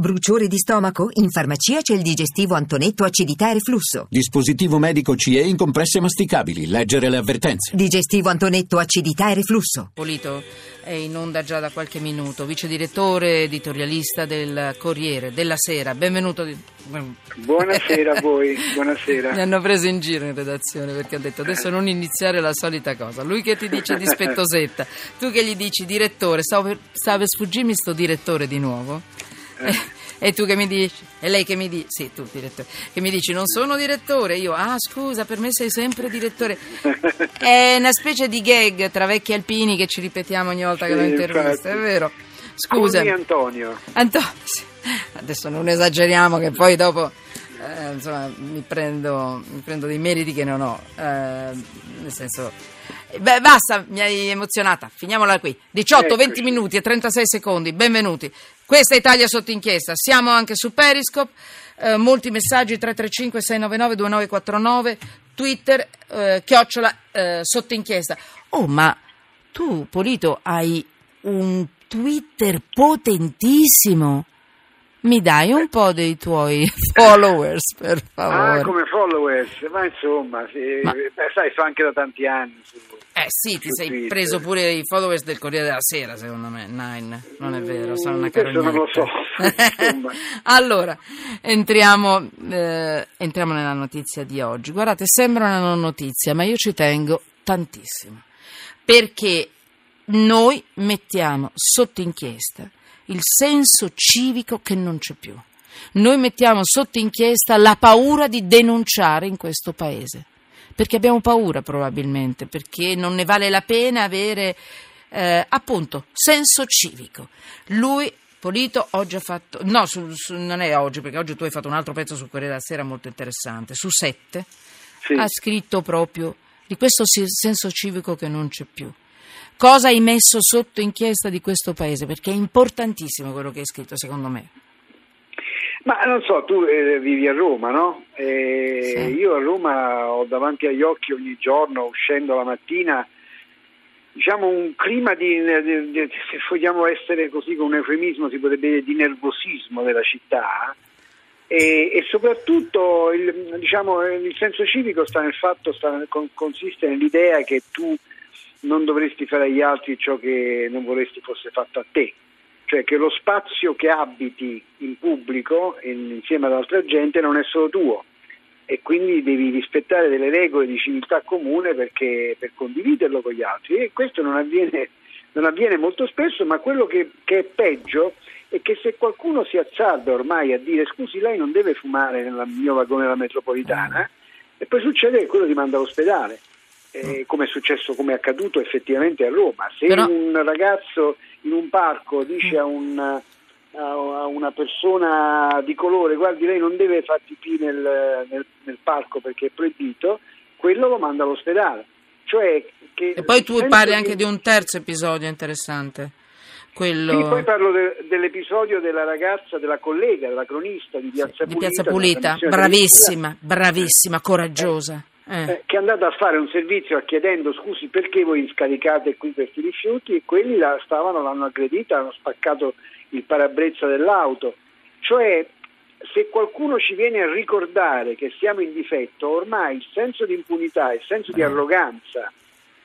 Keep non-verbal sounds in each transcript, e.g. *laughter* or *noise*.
Bruciore di stomaco? In farmacia c'è il digestivo Antonetto acidità e reflusso. Dispositivo medico CE in compresse masticabili. Leggere le avvertenze. Digestivo Antonetto acidità e reflusso. Polito è in onda già da qualche minuto, vice direttore editorialista del Corriere della Sera. Benvenuto. Di... Buonasera a voi, *laughs* buonasera. Mi hanno preso in giro in redazione perché ho detto adesso non iniziare la solita cosa. Lui che ti dice dispettosetta, *laughs* tu che gli dici direttore, stavo per, stavo per sfuggirmi sto direttore di nuovo. *laughs* E tu che mi dici? E lei che mi dice? Sì, tu direttore. Che mi dici? Non sono direttore. Io, ah scusa, per me sei sempre direttore. È una specie di gag tra vecchi alpini che ci ripetiamo ogni volta che sì, lo intervista, è vero? Scusa. Antonio. Antonio. Adesso non esageriamo che poi dopo... Eh, insomma, mi prendo, mi prendo, dei meriti che non ho. Eh, nel senso Beh, basta, mi hai emozionata. Finiamola qui. 18, 20 minuti e 36 secondi. Benvenuti. Questa è Italia sotto inchiesta. Siamo anche su Periscope. Eh, molti messaggi 335 699 2949 Twitter eh, chiocciola eh, sotto inchiesta. Oh, ma tu, Polito, hai un Twitter potentissimo. Mi dai un po' dei tuoi *laughs* followers, per favore? Ah, come followers? Ma insomma, sì, Ma... Beh, sai, so anche da tanti anni. Su, eh sì, ti sei Twitter. preso pure i followers del Corriere della Sera, secondo me. Nine, non è vero, sono una carognetta. non lo so. *laughs* *laughs* allora, entriamo, eh, entriamo nella notizia di oggi. Guardate, sembra una non notizia, ma io ci tengo tantissimo. Perché noi mettiamo sotto inchiesta il senso civico che non c'è più. Noi mettiamo sotto inchiesta la paura di denunciare in questo paese. Perché abbiamo paura probabilmente, perché non ne vale la pena avere eh, appunto senso civico. Lui Polito oggi ha fatto, no, su, su, non è oggi, perché oggi tu hai fatto un altro pezzo sul Corriere della Sera molto interessante, su sette, sì. ha scritto proprio di questo senso civico che non c'è più. Cosa hai messo sotto inchiesta di questo paese? Perché è importantissimo quello che hai scritto, secondo me. Ma non so, tu eh, vivi a Roma, no? Eh, sì. Io a Roma ho davanti agli occhi ogni giorno, uscendo la mattina, diciamo un clima di, di, di, se vogliamo essere così con un eufemismo, si potrebbe dire di nervosismo della città. E, e soprattutto il, diciamo, il, senso civico sta nel fatto, sta, consiste nell'idea che tu non dovresti fare agli altri ciò che non vorresti fosse fatto a te, cioè che lo spazio che abiti in pubblico insieme ad altra gente non è solo tuo. E quindi devi rispettare delle regole di civiltà comune perché, per condividerlo con gli altri. E questo non avviene, non avviene molto spesso, ma quello che, che, è peggio è che se qualcuno si azzarda ormai a dire scusi lei non deve fumare nel mio vagone della metropolitana e poi succede che quello ti manda all'ospedale eh, come è successo, come è accaduto effettivamente a Roma. Se Però... un ragazzo in un parco dice a, un, a, una persona di colore guardi lei non deve fare pipì nel, nel, nel parco perché è proibito, quello lo manda all'ospedale. Cioè e poi tu parli anche di un terzo episodio interessante. Quello... Sì, poi parlo de, dell'episodio della ragazza, della collega, della cronista di Piazza di Pulita. Piazza Pulita, bravissima, bravissima, coraggiosa. Eh. Eh. che è andata a fare un servizio chiedendo scusi perché voi scaricate qui questi rifiuti e quelli la stavano, l'hanno aggredita, hanno spaccato il parabrezza dell'auto. Cioè se qualcuno ci viene a ricordare che siamo in difetto, ormai il senso di impunità, il senso di eh. arroganza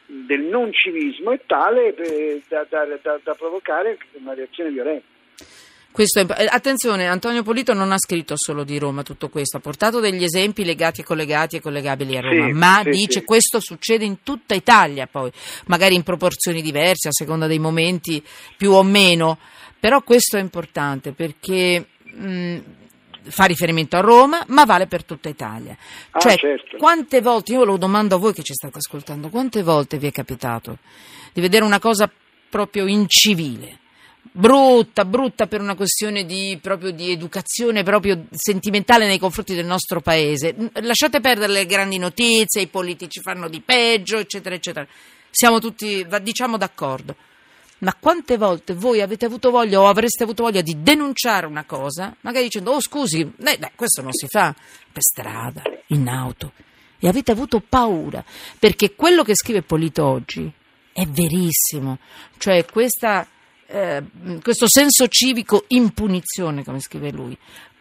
del non civismo è tale da, da, da, da provocare una reazione violenta. È, eh, attenzione, Antonio Polito non ha scritto solo di Roma tutto questo, ha portato degli esempi legati e collegati e collegabili a Roma, sì, ma sì, dice sì. questo succede in tutta Italia poi, magari in proporzioni diverse a seconda dei momenti più o meno, però questo è importante perché mh, fa riferimento a Roma, ma vale per tutta Italia. Ah, cioè, certo. quante volte, io lo domando a voi che ci state ascoltando, quante volte vi è capitato di vedere una cosa proprio incivile? Brutta, brutta per una questione di, proprio di educazione proprio sentimentale nei confronti del nostro paese. Lasciate perdere le grandi notizie, i politici fanno di peggio, eccetera, eccetera. Siamo tutti, diciamo, d'accordo. Ma quante volte voi avete avuto voglia o avreste avuto voglia di denunciare una cosa, magari dicendo, oh scusi, eh, beh, questo non si fa per strada, in auto, e avete avuto paura, perché quello che scrive Polito oggi è verissimo, cioè questa eh, questo senso civico in punizione, come scrive lui,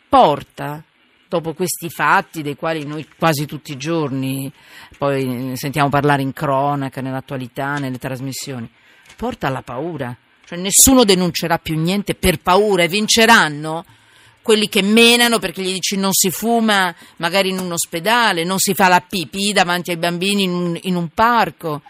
porta dopo questi fatti dei quali noi quasi tutti i giorni poi sentiamo parlare in cronaca, nell'attualità, nelle trasmissioni, porta alla paura. Cioè nessuno denuncerà più niente per paura e vinceranno quelli che menano perché gli dici non si fuma magari in un ospedale, non si fa la pipì davanti ai bambini in un, in un parco.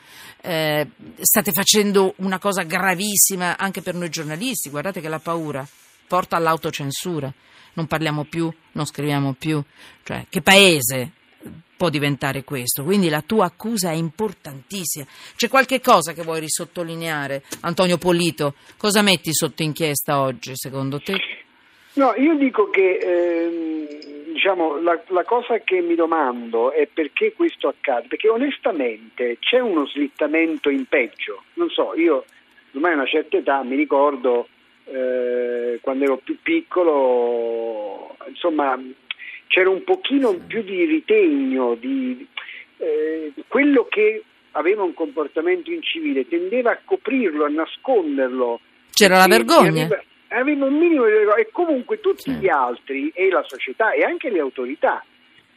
Eh, state facendo una cosa gravissima anche per noi giornalisti. Guardate che la paura porta all'autocensura non parliamo più, non scriviamo più. Cioè, che paese può diventare questo? Quindi la tua accusa è importantissima. C'è qualche cosa che vuoi risottolineare, Antonio Polito? Cosa metti sotto inchiesta oggi, secondo te? No, io dico che ehm, diciamo, la, la, cosa che mi domando è perché questo accade, perché onestamente c'è uno slittamento in peggio. Non so, io ormai a una certa età mi ricordo eh, quando ero più piccolo, insomma, c'era un pochino più di ritegno, di eh, quello che aveva un comportamento incivile tendeva a coprirlo, a nasconderlo. C'era la vergogna. Aveva, aveva, un minimo di vergogna e comunque tutti sì. gli altri e la società e anche le autorità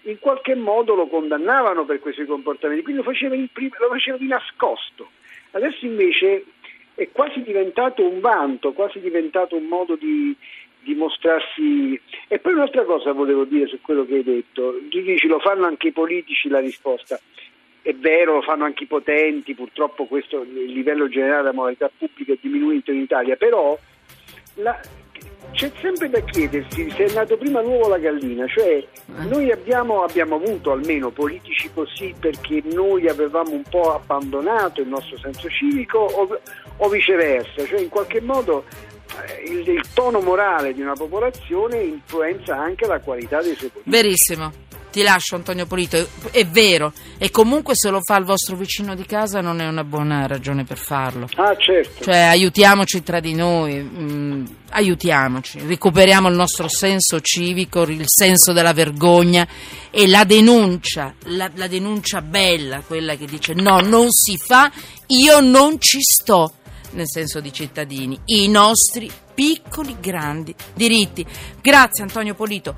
in qualche modo lo condannavano per questi comportamenti, quindi lo faceva, in, lo faceva di nascosto. Adesso invece è quasi diventato un vanto, quasi diventato un modo di, di mostrarsi. E poi un'altra cosa volevo dire su quello che hai detto, tu dici lo fanno anche i politici la risposta. È vero, lo fanno anche i potenti, purtroppo questo, il livello generale della moralità pubblica è diminuito in Italia, però la, c'è sempre da chiedersi se è nato prima l'uovo o la gallina, cioè eh. noi abbiamo, abbiamo, avuto almeno politici così perché noi avevamo un po' abbandonato il nostro senso civico o, o viceversa, cioè in qualche modo eh, il, il, tono morale di una popolazione influenza anche la qualità dei suoi politici. Verissimo ti lascio Antonio Polito, è, è, vero, e comunque se lo fa il vostro vicino di casa non è una buona ragione per farlo. Ah, certo. Cioè aiutiamoci tra di noi, mh, mm, aiutiamoci, recuperiamo il nostro senso civico, il senso della vergogna e la denuncia, la, la denuncia bella, quella che dice no, non si fa, io non ci sto nel senso di cittadini, i nostri piccoli grandi diritti. Grazie Antonio Polito.